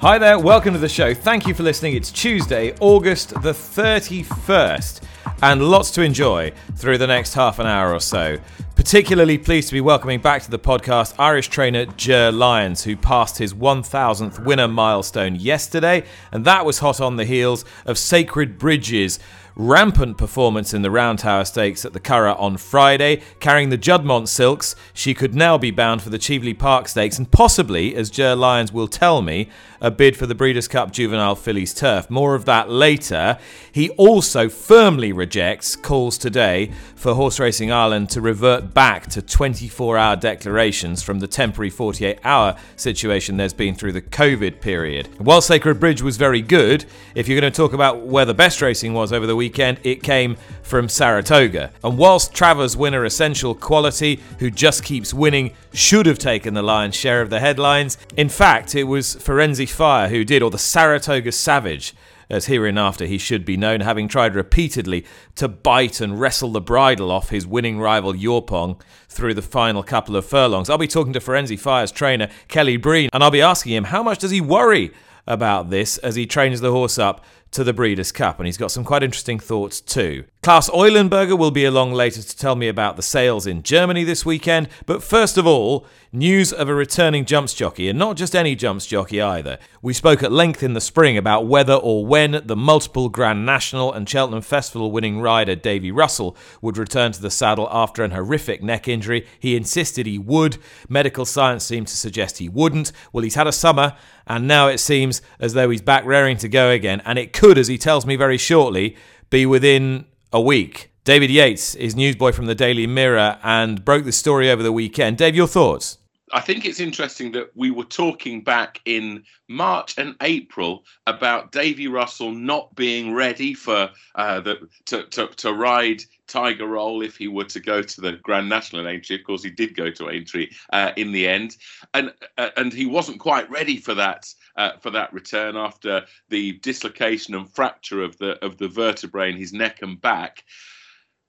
Hi there, welcome to the show. Thank you for listening. It's Tuesday, August the 31st, and lots to enjoy through the next half an hour or so. Particularly pleased to be welcoming back to the podcast Irish trainer Ger Lyons, who passed his 1000th winner milestone yesterday, and that was hot on the heels of Sacred Bridges rampant performance in the Round Tower Stakes at the Curragh on Friday. Carrying the Juddmonte Silks, she could now be bound for the Cheveley Park Stakes and possibly, as Ger Lyons will tell me, a bid for the Breeders' Cup Juvenile Fillies Turf. More of that later. He also firmly rejects calls today for Horse Racing Ireland to revert back to 24 hour declarations from the temporary 48 hour situation there's been through the COVID period. While Sacred Bridge was very good, if you're going to talk about where the best racing was over the weekend, it came from Saratoga. And whilst Travers winner Essential Quality, who just keeps winning, should have taken the lion's share of the headlines, in fact, it was Firenze Fire who did, or the Saratoga Savage as hereinafter he should be known, having tried repeatedly to bite and wrestle the bridle off his winning rival Yaupon through the final couple of furlongs. I'll be talking to Firenze Fire's trainer, Kelly Breen, and I'll be asking him how much does he worry about this as he trains the horse up to the Breeders' Cup, and he's got some quite interesting thoughts too. Klaus Eulenberger will be along later to tell me about the sales in Germany this weekend, but first of all, news of a returning jumps jockey, and not just any jumps jockey either. We spoke at length in the spring about whether or when the multiple Grand National and Cheltenham Festival winning rider Davy Russell would return to the saddle after an horrific neck injury. He insisted he would. Medical science seemed to suggest he wouldn't. Well, he's had a summer, and now it seems as though he's back raring to go again, and it could, as he tells me very shortly, be within a week. David Yates is newsboy from the Daily Mirror and broke the story over the weekend. Dave, your thoughts? I think it's interesting that we were talking back in March and April about Davy Russell not being ready for uh, the to, to, to ride Tiger Roll if he were to go to the Grand National in Aintree. Of course, he did go to Aintree uh, in the end, and uh, and he wasn't quite ready for that uh, for that return after the dislocation and fracture of the of the vertebrae in his neck and back.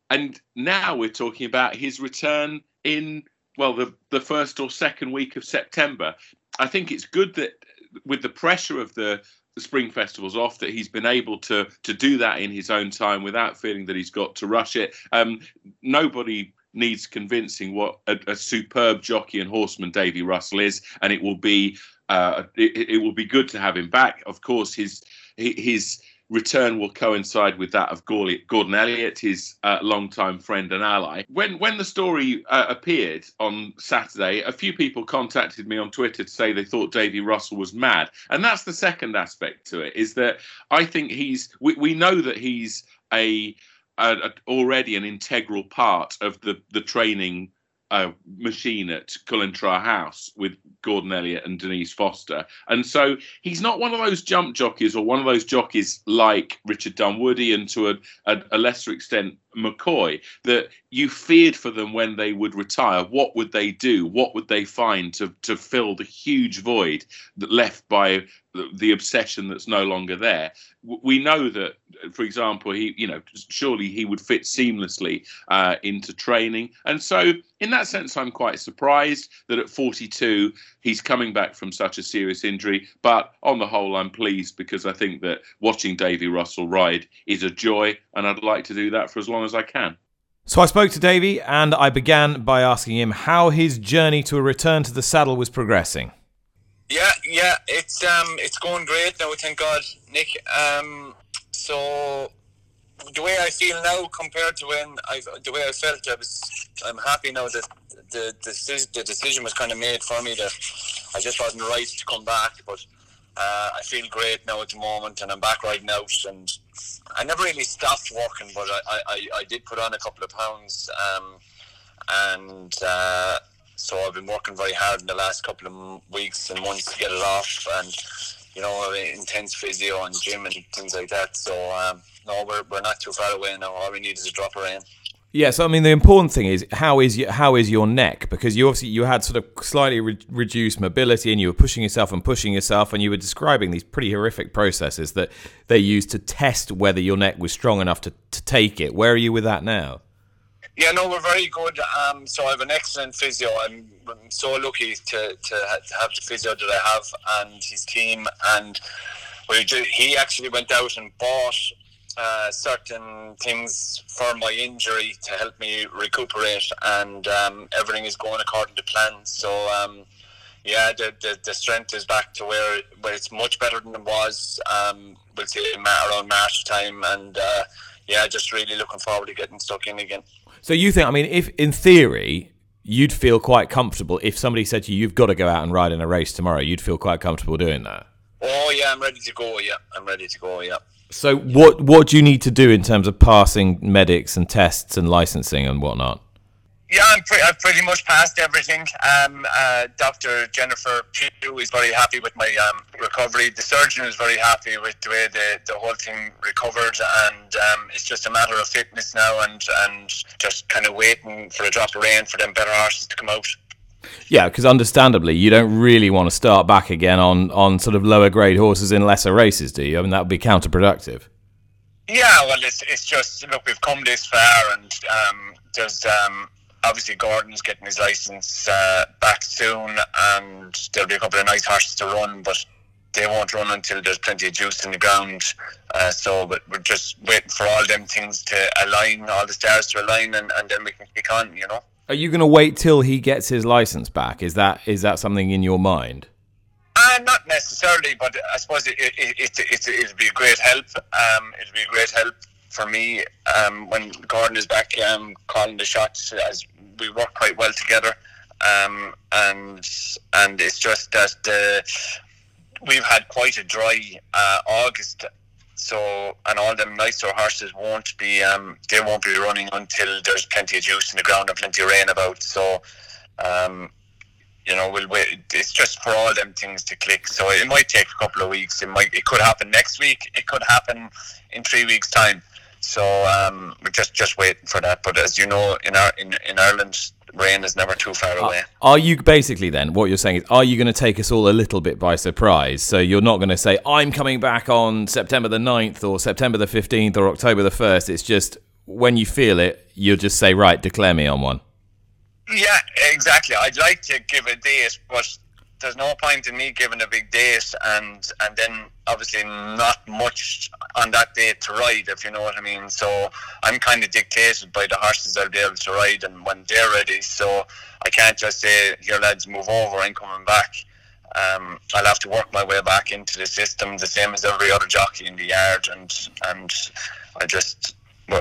And now we're talking about his return in well the the first or second week of September. I think it's good that with the pressure of the the spring festivals off that he's been able to to do that in his own time without feeling that he's got to rush it. Um, nobody needs convincing what a, a, superb jockey and horseman Davy Russell is, and it will be uh, it, it, will be good to have him back. Of course, his his return will coincide with that of Gordon Elliott, his uh, longtime friend and ally. When when the story uh, appeared on Saturday, a few people contacted me on Twitter to say they thought Davy Russell was mad, and that's the second aspect to it. Is that I think he's we, we know that he's a, a, a already an integral part of the the training uh, machine at Cullentra House with Gordon Elliott and Denise Foster. And so he's not one of those jump jockeys or one of those jockeys like Richard Dunwoody and to a, a, a lesser extent McCoy that you feared for them when they would retire. What would they do? What would they find to, to fill the huge void that left by the, the obsession that's no longer there? We know that, for example, he, you know, surely he would fit seamlessly uh, into training. And so, in that sense, I'm quite surprised that at 42 he's coming back from such a serious injury. But on the whole, I'm pleased because I think that watching Davy Russell ride is a joy, and I'd like to do that for as long as I can. So I spoke to Davy and I began by asking him how his journey to a return to the saddle was progressing. Yeah, yeah, it's um, it's going great now. Thank God, Nick. Um, so the way I feel now compared to when I, the way I felt, I was, I'm happy now that the, the the decision was kind of made for me that I just wasn't right to come back, but uh, I feel great now at the moment, and I'm back riding out. And I never really stopped working, but I, I, I did put on a couple of pounds, um, and uh, So I've been working very hard in the last couple of weeks and months to get it off, and you know, intense physio and gym and things like that. So um, no, we're we're not too far away now. All we need is a drop of rain. Yeah, so I mean, the important thing is how is your, how is your neck? Because you obviously you had sort of slightly re- reduced mobility, and you were pushing yourself and pushing yourself, and you were describing these pretty horrific processes that they used to test whether your neck was strong enough to, to take it. Where are you with that now? Yeah, no, we're very good. Um, so I have an excellent physio. I'm, I'm so lucky to, to, to have the physio that I have and his team. And we do, he actually went out and bought uh, certain things for my injury to help me recuperate, and um, everything is going according to plan. So, um, yeah, the, the, the strength is back to where where it's much better than it was. Um, we'll say around March time, and uh, yeah, just really looking forward to getting stuck in again. So you think? I mean, if in theory you'd feel quite comfortable if somebody said to you, "You've got to go out and ride in a race tomorrow," you'd feel quite comfortable doing that. Oh yeah, I'm ready to go. Yeah, I'm ready to go. Yeah. So what what do you need to do in terms of passing medics and tests and licensing and whatnot? Yeah, I'm pre- I've pretty much passed everything. Um, uh, Dr. Jennifer Pugh is very happy with my um, recovery. The surgeon is very happy with the way the, the whole thing recovered, and um, it's just a matter of fitness now and, and just kind of waiting for a drop of rain for them better horses to come out. Yeah, because understandably, you don't really want to start back again on, on sort of lower grade horses in lesser races, do you? I mean, that would be counterproductive. Yeah, well, it's, it's just, look, we've come this far, and um, there's um, obviously Gordon's getting his license uh, back soon, and there'll be a couple of nice horses to run, but they won't run until there's plenty of juice in the ground. Uh, so, but we're just waiting for all them things to align, all the stars to align, and, and then we can kick on, you know. Are you going to wait till he gets his license back? Is that is that something in your mind? Uh, not necessarily, but I suppose it, it, it, it, it'll be a great help. Um, it'll be a great help for me um, when Gordon is back um, calling the shots, as we work quite well together. Um, and and it's just that uh, we've had quite a dry uh, August so, and all them nicer horses won't be, um, they won't be running until there's plenty of juice in the ground and plenty of rain about. So, um, you know, we'll wait. It's just for all them things to click. So it might take a couple of weeks. It might, it could happen next week. It could happen in three weeks' time. So um, we're just just waiting for that. But as you know, in our in, in Ireland, rain is never too far away. Are you basically then what you're saying is are you going to take us all a little bit by surprise? So you're not going to say I'm coming back on September the 9th or September the 15th or October the 1st. It's just when you feel it, you'll just say right, declare me on one. Yeah, exactly. I'd like to give a date, but there's no point in me giving a big date and and then obviously not much on that day to ride, if you know what I mean. So I'm kind of dictated by the horses I'll be able to ride and when they're ready. So I can't just say, "Here, lads, move over. I'm coming back." Um, I'll have to work my way back into the system, the same as every other jockey in the yard, and and I just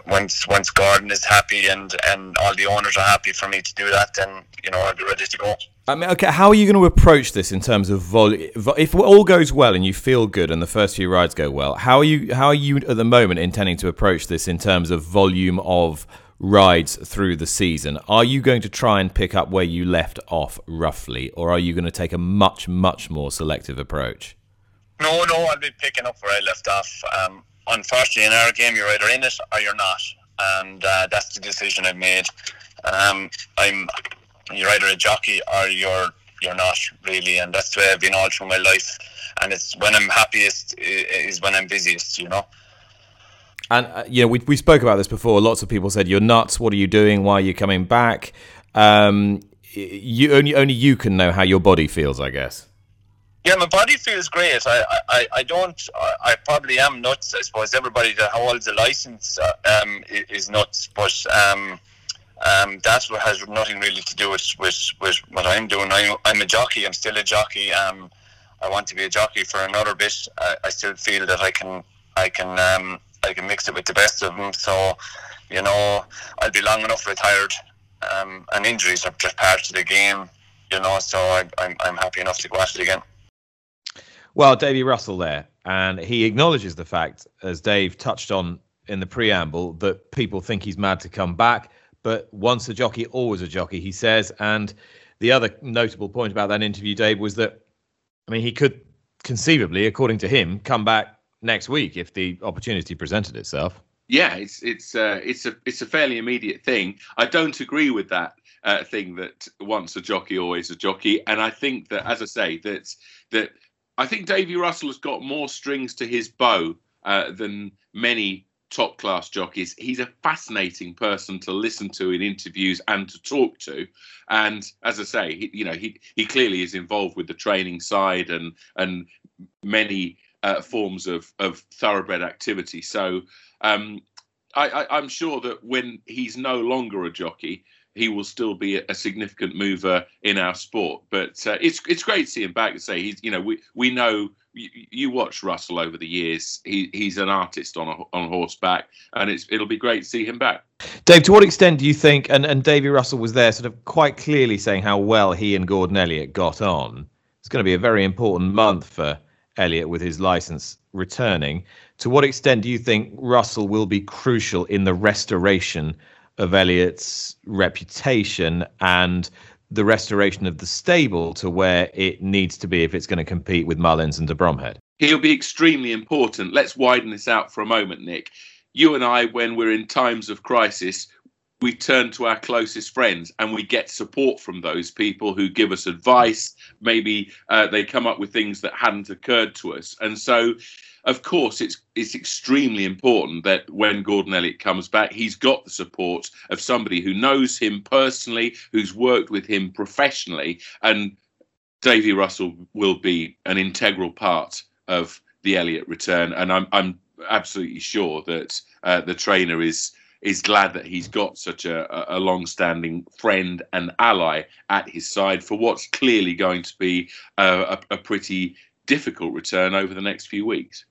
once once Gordon is happy and and all the owners are happy for me to do that, then you know I'll be ready to go. I mean, okay, how are you going to approach this in terms of volume? If all goes well and you feel good and the first few rides go well, how are you? How are you at the moment intending to approach this in terms of volume of rides through the season? Are you going to try and pick up where you left off roughly, or are you going to take a much much more selective approach? No, no, I'll be picking up where I left off. Um, unfortunately, in our game, you're either in it or you're not, and uh, that's the decision I've made. Um, I'm you're either a jockey or you're you're not really, and that's the way I've been all through my life. And it's when I'm happiest is when I'm busiest, you know. And uh, you know, we we spoke about this before. Lots of people said you're nuts. What are you doing? Why are you coming back? Um, you only only you can know how your body feels, I guess. Yeah, my body feels great. I, I, I don't. I, probably am nuts. I suppose everybody that holds a license uh, um, is nuts, but um, um, that has nothing really to do with, with, with what I'm doing. I, I'm a jockey. I'm still a jockey. Um, I want to be a jockey for another bit. I, I still feel that I can I can um, I can mix it with the best of them. So, you know, I'll be long enough retired, um, and injuries are just part of the game. You know, so I, I'm I'm happy enough to go at it again. Well, Davy Russell there, and he acknowledges the fact, as Dave touched on in the preamble, that people think he's mad to come back. But once a jockey, always a jockey, he says. And the other notable point about that interview, Dave, was that I mean he could conceivably, according to him, come back next week if the opportunity presented itself. Yeah, it's it's uh, it's a it's a fairly immediate thing. I don't agree with that uh, thing that once a jockey, always a jockey, and I think that, as I say, that that I think Davy Russell has got more strings to his bow uh, than many top class jockeys. He's a fascinating person to listen to in interviews and to talk to. And as I say, he, you know, he he clearly is involved with the training side and and many uh, forms of of thoroughbred activity. So um, I, am sure that when he's no longer a jockey, he will still be a, significant mover in our sport. But uh, it's it's great to see him back. To say he's you know we we know you, you watch Russell over the years. He he's an artist on a, on horseback, and it's it'll be great to see him back. Dave, to what extent do you think? And and Davy Russell was there, sort of quite clearly saying how well he and Gordon Elliott got on. It's going to be a very important month for Elliott with his license returning. To what extent do you think Russell will be crucial in the restoration of Elliott's reputation and the restoration of the stable to where it needs to be if it's going to compete with Mullins and de Bromhead? He'll be extremely important. Let's widen this out for a moment, Nick. You and I, when we're in times of crisis, we turn to our closest friends and we get support from those people who give us advice. Maybe uh, they come up with things that hadn't occurred to us. And so, of course, it's it's extremely important that when Gordon Elliott comes back, he's got the support of somebody who knows him personally, who's worked with him professionally, and Davy Russell will be an integral part of the Elliott return. And I'm I'm absolutely sure that uh, the trainer is is glad that he's got such a, a long-standing friend and ally at his side for what's clearly going to be a, a, a pretty difficult return over the next few weeks.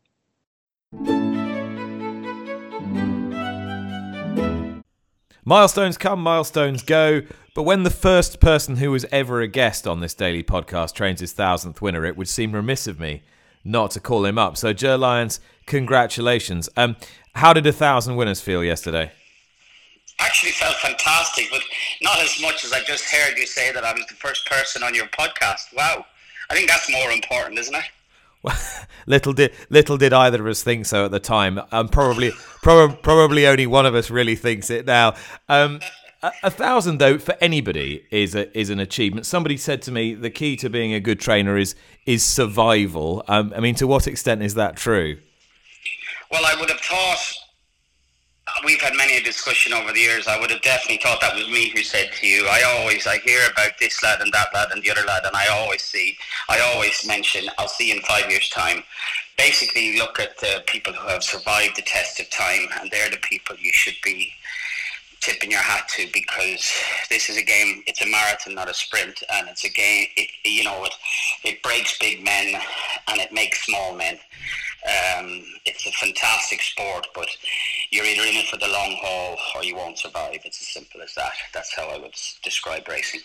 Milestones come, milestones go. But when the first person who was ever a guest on this daily podcast trains his thousandth winner, it would seem remiss of me not to call him up. So, Ger Lyons, congratulations. Um, how did a thousand winners feel yesterday? Actually felt fantastic, but not as much as I just heard you say that I was the first person on your podcast. Wow. I think that's more important, isn't it? Well, little did little did either of us think so at the time. Um, probably, prob- probably only one of us really thinks it now. Um, a, a, thousand, though, for anybody is a, is an achievement. Somebody said to me, the key to being a good trainer is is survival. Um, I mean, to what extent is that true? Well, I would have thought we've had many a discussion over the years. I would have definitely thought that was me who said to you. I always I hear about this lad and that lad and the other lad, and I always see. I always mention. I'll see in five years' time. Basically, look at the people who have survived the test of time, and they're the people you should be tipping your hat to because this is a game. It's a marathon, not a sprint, and it's a game. It, you know, it it breaks big men and it makes small men. Um, it's a fantastic sport, but you're either in it for the long haul or you won't survive. It's as simple as that. That's how I would describe racing.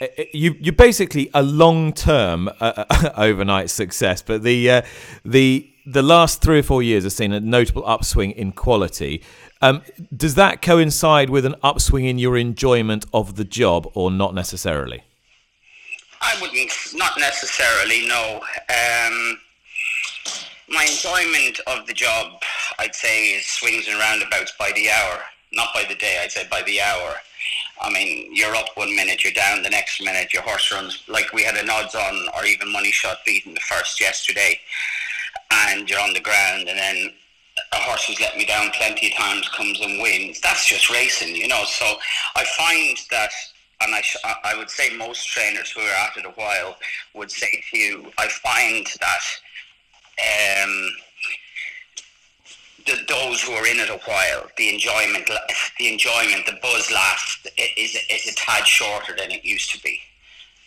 Uh, uh, you you're basically a long term uh, overnight success, but the uh, the the last three or four years have seen a notable upswing in quality. Um, does that coincide with an upswing in your enjoyment of the job, or not necessarily? I wouldn't, not necessarily. No. Um, my enjoyment of the job, I'd say, is swings and roundabouts by the hour, not by the day. I'd say by the hour. I mean, you're up one minute, you're down the next minute. Your horse runs like we had an odds on or even money shot beating the first yesterday, and you're on the ground, and then a horse who's let me down plenty of times comes and wins. That's just racing, you know. So I find that and I, sh- I would say most trainers who are at it a while would say to you, I find that um, the, those who are in it a while, the enjoyment, the enjoyment, the buzz laugh is is a tad shorter than it used to be,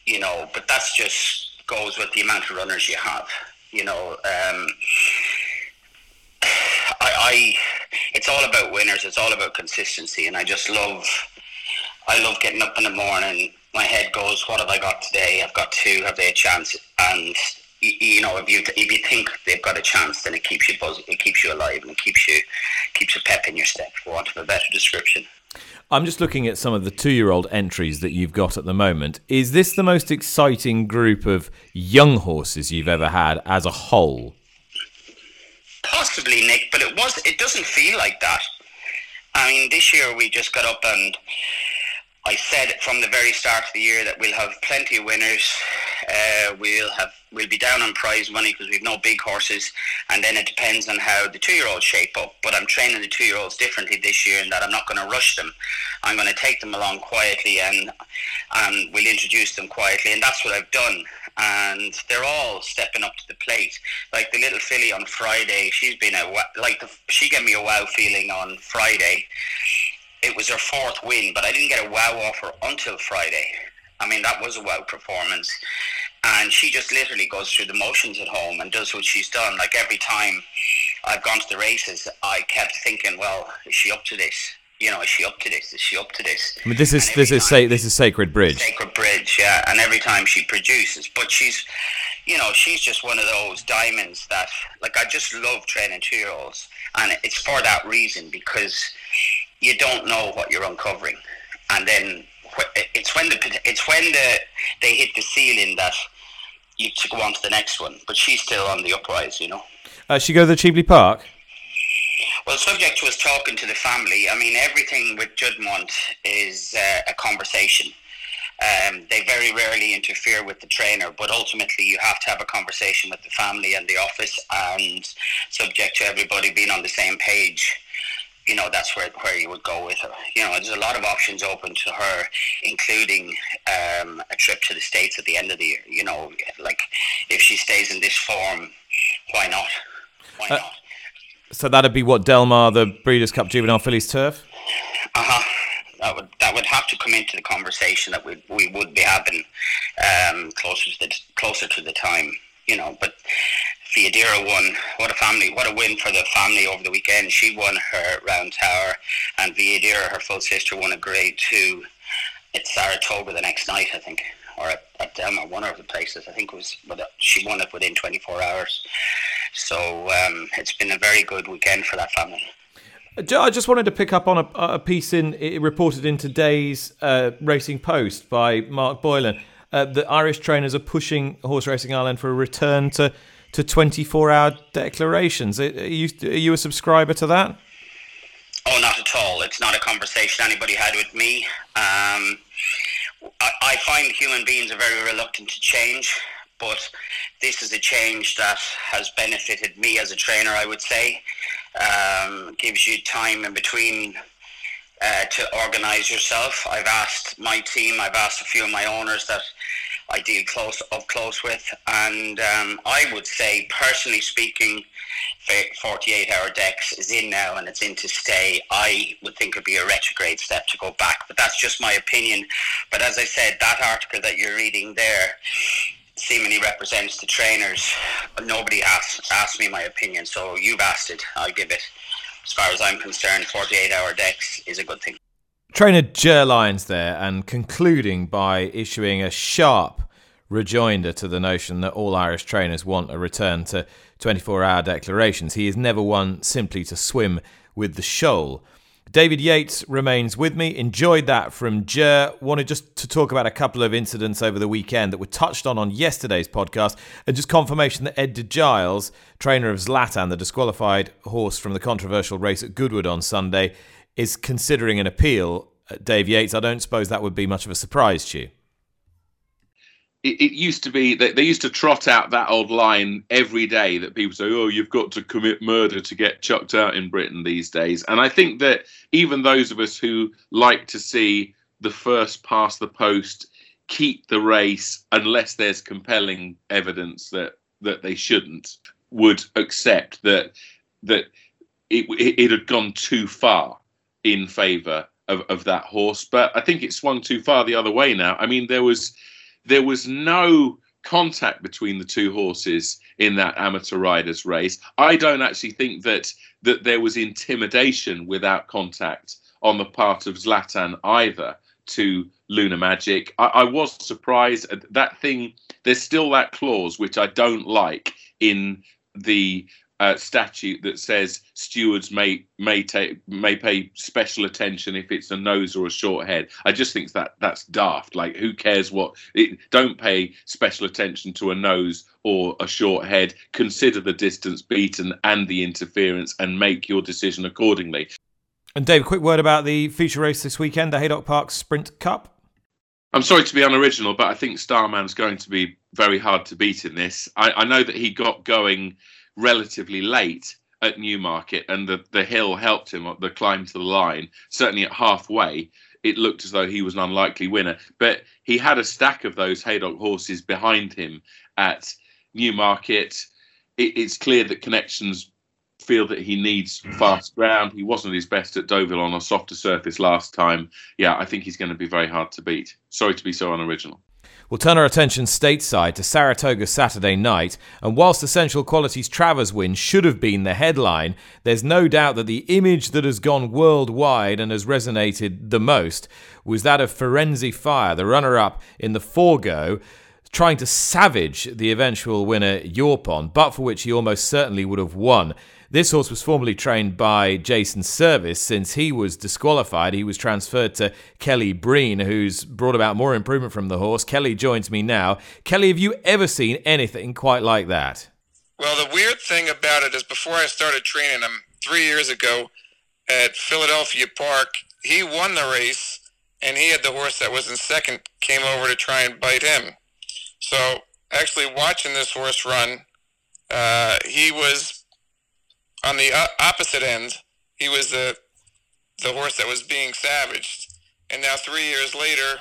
you know. But that's just goes with the amount of runners you have, you know. Um, I, I, it's all about winners. It's all about consistency, and I just love, I love getting up in the morning. My head goes, "What have I got today? I've got two. Have they a chance?" And you know, if you if you think they've got a chance, then it keeps you buzzing, it keeps you alive, and it keeps you keeps a pep in your step, for want of a better description. I'm just looking at some of the two-year-old entries that you've got at the moment. Is this the most exciting group of young horses you've ever had as a whole? Possibly, Nick, but it was. It doesn't feel like that. I mean, this year we just got up and I said from the very start of the year that we'll have plenty of winners. Uh, we'll have we'll be down on prize money because we've no big horses, and then it depends on how the two-year-olds shape up. But I'm training the two-year-olds differently this year in that I'm not going to rush them. I'm going to take them along quietly, and and we'll introduce them quietly, and that's what I've done. And they're all stepping up to the plate. Like the little filly on Friday, she's been a like the, she gave me a wow feeling on Friday it was her fourth win, but I didn't get a wow offer until Friday. I mean, that was a wow performance. And she just literally goes through the motions at home and does what she's done. Like every time I've gone to the races, I kept thinking, well, is she up to this? You know, is she up to this? Is she up to this? I mean, this is this is say this is Sacred Bridge. Sacred Bridge, yeah. And every time she produces, but she's, you know, she's just one of those diamonds that, like, I just love training two year olds, and it's for that reason because you don't know what you're uncovering, and then it's when the it's when the they hit the ceiling that you to go on to the next one. But she's still on the uprise, you know. Uh, she go to the Cheveley Park. Well, subject to us talking to the family, I mean, everything with Juddmonte is uh, a conversation. Um, they very rarely interfere with the trainer, but ultimately you have to have a conversation with the family and the office, and subject to everybody being on the same page you know that's where where you would go with her. You know, there's a lot of options open to her, including um, a trip to the states at the end of the year. You know, like if she stays in this form, why not? Why uh, not? So that'd be what Delmar, the Breeders' Cup Juvenile Fillies turf. Uh huh. That would that would have to come into the conversation that we we would be having um, closer to the closer to the time. You know, but Viadera won. What a family! What a win for the family over the weekend. She won her round tower, and Viadera, her full sister, won a grade two at Saratoga the next night, I think, or at, at Del one of the places. I think it was, but she won it within 24 hours. So um, it's been a very good weekend for that family. I just wanted to pick up on a, a piece in reported in today's uh, Racing Post by Mark Boylan. Uh, the Irish trainers are pushing Horse Racing Ireland for a return to to 24 hour declarations. Are you, are you a subscriber to that? Oh, not at all. It's not a conversation anybody had with me. Um, I, I find human beings are very reluctant to change, but this is a change that has benefited me as a trainer, I would say. Um, gives you time in between uh, to organise yourself. I've asked my team, I've asked a few of my owners that I deal close up close with, and um, I would say, personally speaking, 48 hour decks is in now and it's in to stay. I would think it'd be a retrograde step to go back, but that's just my opinion. But as I said, that article that you're reading there seemingly represents the trainers. Nobody asked asked me my opinion, so you've asked it. I'll give it. As far as I'm concerned, 48 hour decks is a good thing. Trainer Ger Lyons there, and concluding by issuing a sharp rejoinder to the notion that all Irish trainers want a return to 24 hour declarations. He is never one simply to swim with the shoal. David Yates remains with me. Enjoyed that from Ger. Wanted just to talk about a couple of incidents over the weekend that were touched on on yesterday's podcast, and just confirmation that Ed de Giles, trainer of Zlatan, the disqualified horse from the controversial race at Goodwood on Sunday, is considering an appeal, uh, Dave Yates, I don't suppose that would be much of a surprise to you. It, it used to be that they used to trot out that old line every day that people say, "Oh, you've got to commit murder to get chucked out in Britain these days." And I think that even those of us who like to see the first past the post keep the race unless there's compelling evidence that that they shouldn't would accept that that it, it, it had gone too far in favour of, of that horse. But I think it swung too far the other way now. I mean, there was there was no contact between the two horses in that amateur riders race. I don't actually think that that there was intimidation without contact on the part of Zlatan either to Luna Magic. I, I was surprised at that thing. There's still that clause which I don't like in the uh, statute that says stewards may may take may pay special attention if it's a nose or a short head. I just think that that's daft. Like, who cares what? It, don't pay special attention to a nose or a short head. Consider the distance beaten and the interference, and make your decision accordingly. And Dave, quick word about the feature race this weekend, the Haydock Park Sprint Cup. I'm sorry to be unoriginal, but I think Starman's going to be very hard to beat in this. I, I know that he got going relatively late at Newmarket, and the, the hill helped him the climb to the line. Certainly at halfway, it looked as though he was an unlikely winner. But he had a stack of those Haydock horses behind him at Newmarket. It, it's clear that connections feel that he needs fast ground. He wasn't his best at Deauville on a softer surface last time. Yeah, I think he's going to be very hard to beat. Sorry to be so unoriginal. We'll turn our attention stateside to Saratoga Saturday night, and whilst Essential Qualities Travers win should have been the headline, there's no doubt that the image that has gone worldwide and has resonated the most was that of Firenze Fire, the runner up in the Forego, trying to savage the eventual winner Yaupon, but for which he almost certainly would have won. This horse was formerly trained by Jason Servis. Since he was disqualified, he was transferred to Kelly Breen, who's brought about more improvement from the horse. Kelly joins me now. Kelly, have you ever seen anything quite like that? Well, the weird thing about it is before I started training him three years ago at Philadelphia Park, he won the race and he had the horse that was in second came over to try and bite him. So actually watching this horse run, uh, he was on the opposite end, he was the the horse that was being savaged. And now, three years later,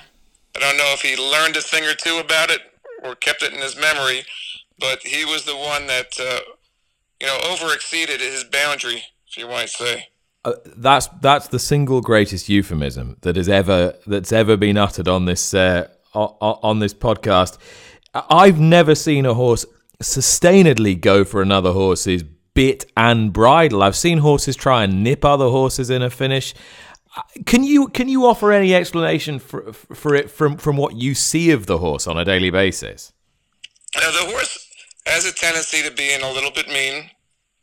I don't know if he learned a thing or two about it or kept it in his memory, but he was the one that uh, you know over exceeded his boundary, if you might say. Uh, that's that's the single greatest euphemism that has ever that's ever been uttered on this uh, on this podcast. I've never seen a horse sustainedly go for another horse's bit and bridle. I've seen horses try and nip other horses in a finish. Can you can you offer any explanation for for it from from what you see of the horse on a daily basis? Now, the horse has a tendency to being a little bit mean.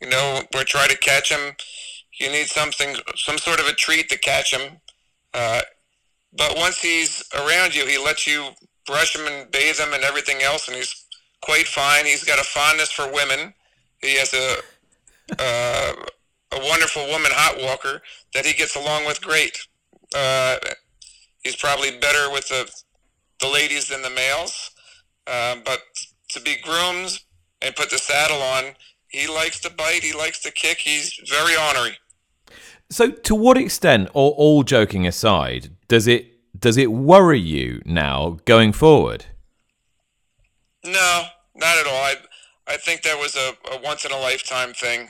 You know, we're trying to catch him. You need something, some sort of a treat to catch him. Uh, but once he's around you, he lets you brush him and bathe him and everything else, and he's quite fine. He's got a fondness for women. He has a uh, a wonderful woman hot walker that he gets along with great. Uh, he's probably better with the the ladies than the males, uh, but to be groomed and put the saddle on, he likes to bite. He likes to kick. He's very ornery. So, to what extent, or all joking aside, does it does it worry you now going forward? No, not at all. I I think that was a, a once in a lifetime thing.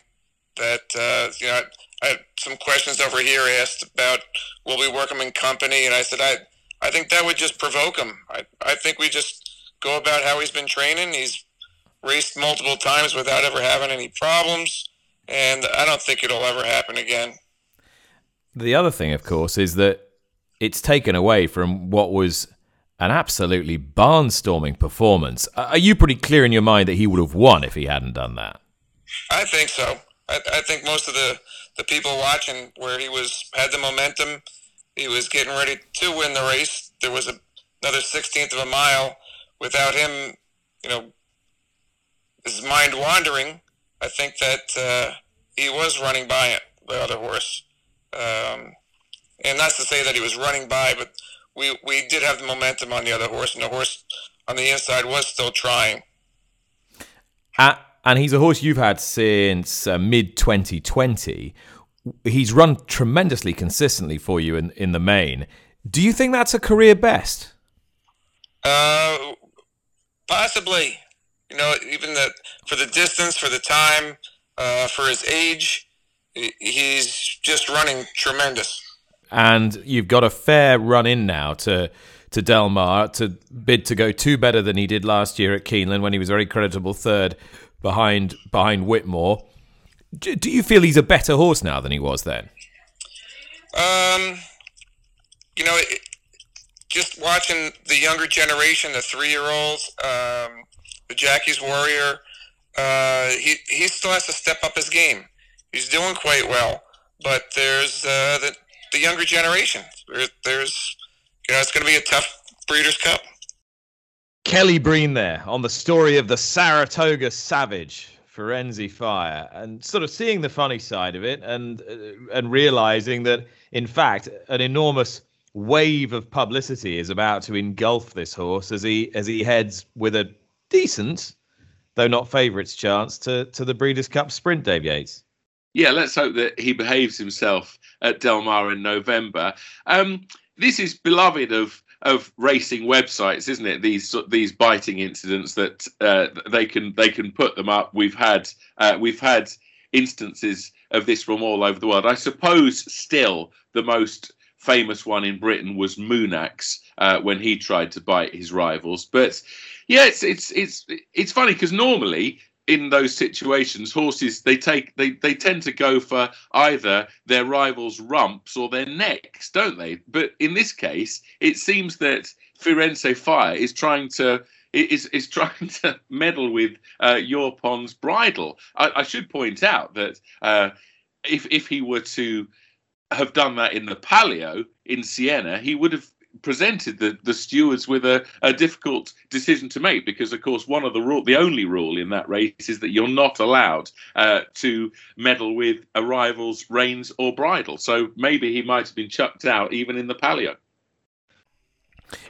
That uh, you know, I, I, had some questions over here asked about will we work him in company, and I said I I think that would just provoke him. I I think we just go about how he's been training. He's raced multiple times without ever having any problems, and I don't think it'll ever happen again. The other thing, of course, is that it's taken away from what was an absolutely barnstorming performance. Are you pretty clear in your mind that he would have won if he hadn't done that? I think so. I, I think most of the, the people watching where he was had the momentum, he was getting ready to win the race. There was a, another sixteenth of a mile without him, you know, his mind wandering. I think that uh, he was running by it, the other horse, um, and that's to say that he was running by, but we we did have the momentum on the other horse, and the horse on the inside was still trying. Uh, and he's a horse you've had since uh, mid 2020. He's run tremendously consistently for you in, in the main. Do you think that's a career best? Uh, possibly. You know, even the for the distance, for the time, uh, for his age, he's just running tremendous and you've got a fair run in now to to Del Mar to bid to go two better than he did last year at Keeneland when he was very creditable third behind behind Whitmore. Do, you feel he's a better horse now than he was then? Um, you know, just watching the younger generation, the three year olds, um, the Jackie's Warrior. uh, he he still has to step up his game. He's doing quite well, but there's uh, the the younger generation. There, there's you know it's going to be a tough Breeders' Cup. Kelly Breen there on the story of the Saratoga Savage. Firenze Fire and sort of seeing the funny side of it and uh, and realizing that in fact an enormous wave of publicity is about to engulf this horse as he as he heads with a decent though not favourites chance to to the Breeders' Cup Sprint, Dave Yates. Yeah, let's hope that he behaves himself at Del Mar in November. Um, this is beloved of of racing websites, isn't it? These these biting incidents that uh, they can they can put them up. We've had uh, we've had instances of this from all over the world. I suppose still the most famous one in Britain was Moonax uh, when he tried to bite his rivals. But yeah, it's it's it's it's funny because normally in those situations, horses they take they they tend to go for either their rivals' rumps or their necks, don't they? But in this case, it seems that Firenze Fire is trying to is is trying to meddle with uh, Yaupon's bridle. I, I, should point out that uh, if if he were to have done that in the Palio in Siena, he would have presented the, the stewards with a, a difficult decision to make because, of course, one of the rule, the only rule in that race is that you're not allowed uh, to meddle with a rival's reins or bridle. So maybe he might have been chucked out even in the Palio.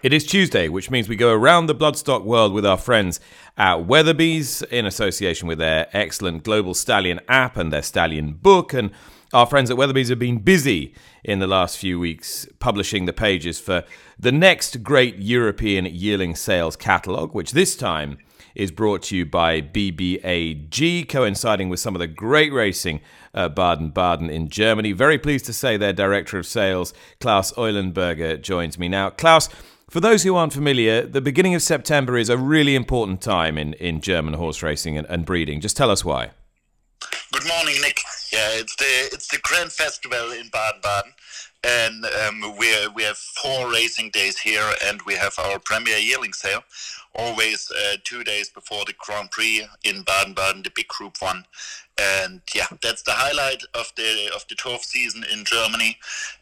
It is Tuesday, which means we go around the bloodstock world with our friends at Weatherbys in association with their excellent Global Stallion app and their Stallion book. And our friends at Weatherbys have been busy in the last few weeks publishing the pages for the next great European yearling sales catalogue, which this time is brought to you by BBAG, coinciding with some of the great racing at Baden Baden in Germany. Very pleased to say their Director of Sales, Klaus Eulenberger, joins me now. Klaus, for those who aren't familiar, the beginning of September is a really important time in, in German horse racing and, and breeding. Just tell us why. Good morning, Nick. Yeah, it's the it's the Grand Festival in Baden-Baden, and um, we we have four racing days here, and we have our premier yearling sale, always uh, two days before the Grand Prix in Baden-Baden, the big Group One, and yeah, that's the highlight of the of the turf season in Germany,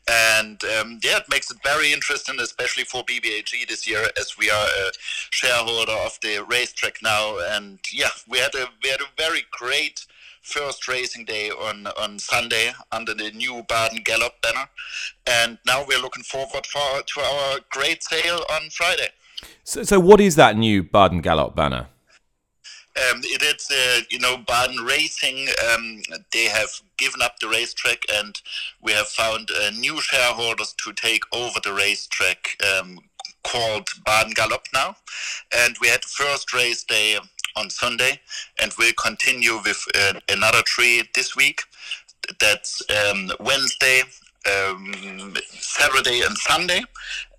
and um, yeah, it makes it very interesting, especially for BBAG this year, as we are a shareholder of the racetrack now, and yeah, we had a we had a very great first racing day on, on Sunday under the new Baden Galopp banner. And now we're looking forward for, to our great sale on Friday. So, so what is that new Baden Galopp banner? Um, it is, uh, you know, Baden Racing. Um, they have given up the racetrack, and we have found uh, new shareholders to take over the racetrack um, called Baden Galopp now. And we had the first race day on Sunday, and we'll continue with uh, another tree this week. That's um, Wednesday, um, Saturday, and Sunday.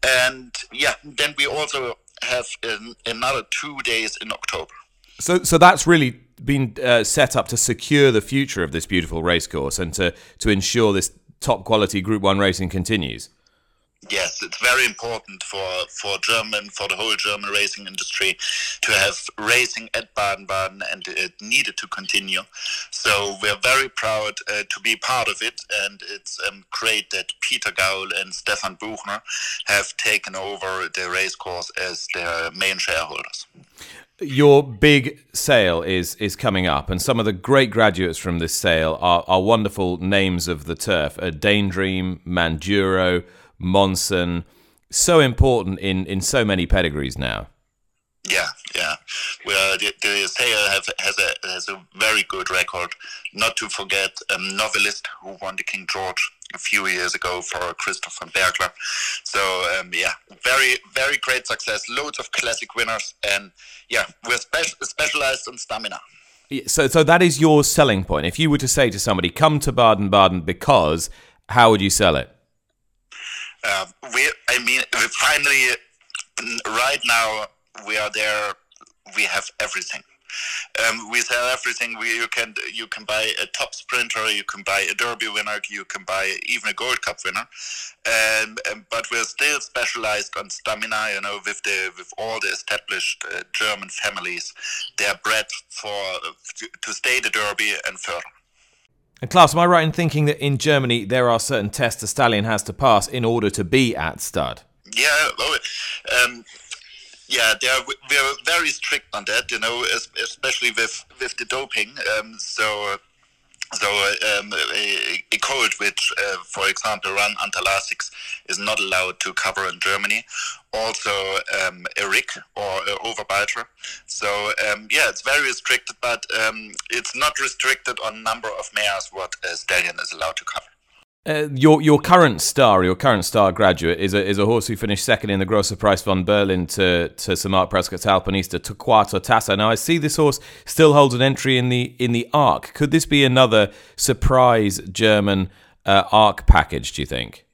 And yeah, then we also have an, another two days in October. So, so that's really been uh, set up to secure the future of this beautiful racecourse and to to ensure this top quality Group One racing continues. Yes, it's very important for, for German, for the whole German racing industry to have racing at Baden-Baden and it needed to continue. So we're very proud uh, to be part of it and it's um, great that Peter Gaul and Stefan Buchner have taken over the racecourse as their main shareholders your big sale is is coming up, and some of the great graduates from this sale are, are wonderful names of the turf: uh, Danedream, Manduro, Monsun, so important in, in so many pedigrees now. Yeah, yeah. Well, the, the sale have, has a has a very good record. Not to forget um, Novellist, who won the King George a few years ago for Christopher Berglar. So um, yeah, very very great success. Loads of classic winners, and yeah, we're spe- specialized in stamina. So so that is your selling point. If you were to say to somebody, "Come to Baden Baden," because how would you sell it? Uh, we, I mean, finally, right now we are there. We have everything. Um, we sell everything. We, you can you can buy a top sprinter, you can buy a Derby winner, you can buy even a Gold Cup winner. Um, um, but we're still specialized on stamina. You know, with the with all the established uh, German families, they're bred for to, to stay the Derby and further. And Klaus, am I right in thinking that in Germany there are certain tests a stallion has to pass in order to be at stud? Yeah, um, yeah, are, we're very strict on that. You know, especially with with the doping. Um, so. So um, a, a, code which, uh, for example, run Antalasics is not allowed to cover in Germany. Also um, a rig or a overbiter. So um, yeah, it's very restricted, but um, it's not restricted on number of mares what a stallion is allowed to cover. Uh, your your current star, your current star graduate, is a is a horse who finished second in the Grosser Preis von Berlin to to Sir Mark Prescott's Alpinista Torquator Tasso. Now I see this horse still holds an entry in the in the Arc. Could this be another surprise German uh, Arc package? Do you think?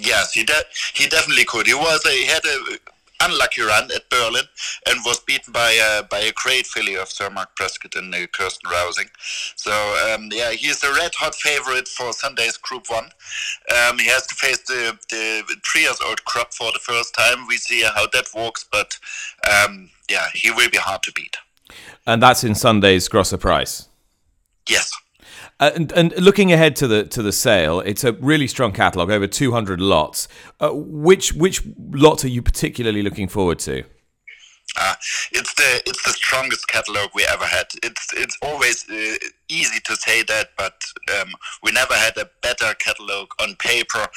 Yes, he de- he definitely could. He was a, he had a unlucky run at Berlin and was beaten by a, by a great filly of Sir Mark Prescott and uh, Kirsten Rausing. So, um, yeah, he's a red hot favorite for Sunday's Group 1. Um, he has to face the, the three years old crop for the first time. We see how that works, but um, yeah, he will be hard to beat. And that's in Sunday's Grosser Preis? Yes. Uh, and, and, looking ahead to the to the sale, it's a really strong catalogue, over 200 lots. Uh, which which lots are you particularly looking forward to? Uh, it's the it's the strongest catalog we ever had. It's it's always uh, easy to say that, but um, we never had a better catalog on paper,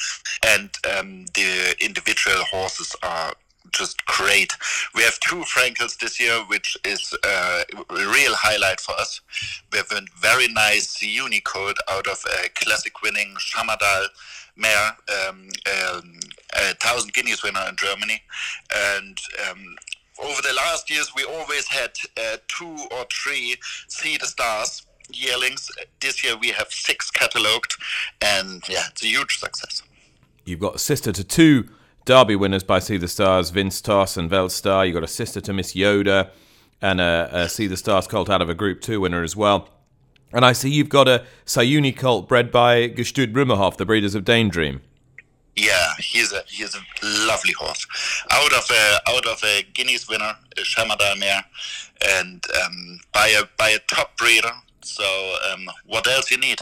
and um, the individual horses are just great. We have two Frankels this year, which is uh, a real highlight for us. We have a very nice Unicode out of a classic winning Shamardal mare, um, um, a thousand guineas winner in Germany, and um, over the last years we always had uh, two or three Sea the Stars yearlings. This year we have six catalogued, and yeah, it's a huge success. You've got a sister to two Derby winners by Sea the Stars, Windstoss and Weltstar. You got a sister to Miss Yoda and a, a Sea the Stars colt out of a Group 2 winner as well. And I see you've got a Siyouni colt bred by Gestüt Brümmerhof, the breeders of Danedream. Yeah, he's a he's a lovely horse. Out of a out of a Guineas winner, a mare, and um, by a by a top breeder. So um, what else you need?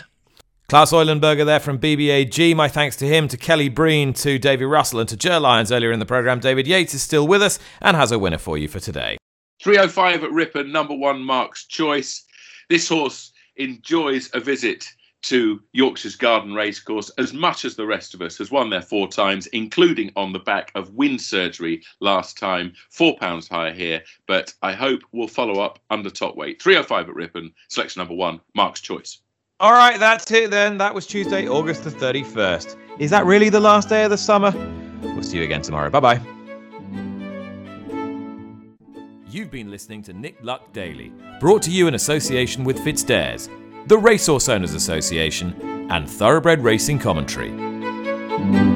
Klaus Eulenberger there from BBAG. My thanks to him, to Kelly Breen, to Davy Russell, and to Ger Lyons earlier in the programme. David Yates is still with us and has a winner for you for today. 305 at Ripon, number one, Mark's Choice. This horse enjoys a visit to Yorkshire's Garden Racecourse as much as the rest of us, has won there four times, including on the back of wind surgery last time. Four pounds higher here, but I hope we'll follow up under top weight. 305 at Ripon, selection number one, Mark's Choice. All right, that's it then. That was Tuesday, August the 31st. Is that really the last day of the summer? We'll see you again tomorrow. Bye bye. You've been listening to Nick Luck Daily, brought to you in association with FitzDares, the Racehorse Owners Association, and Thoroughbred Racing Commentary.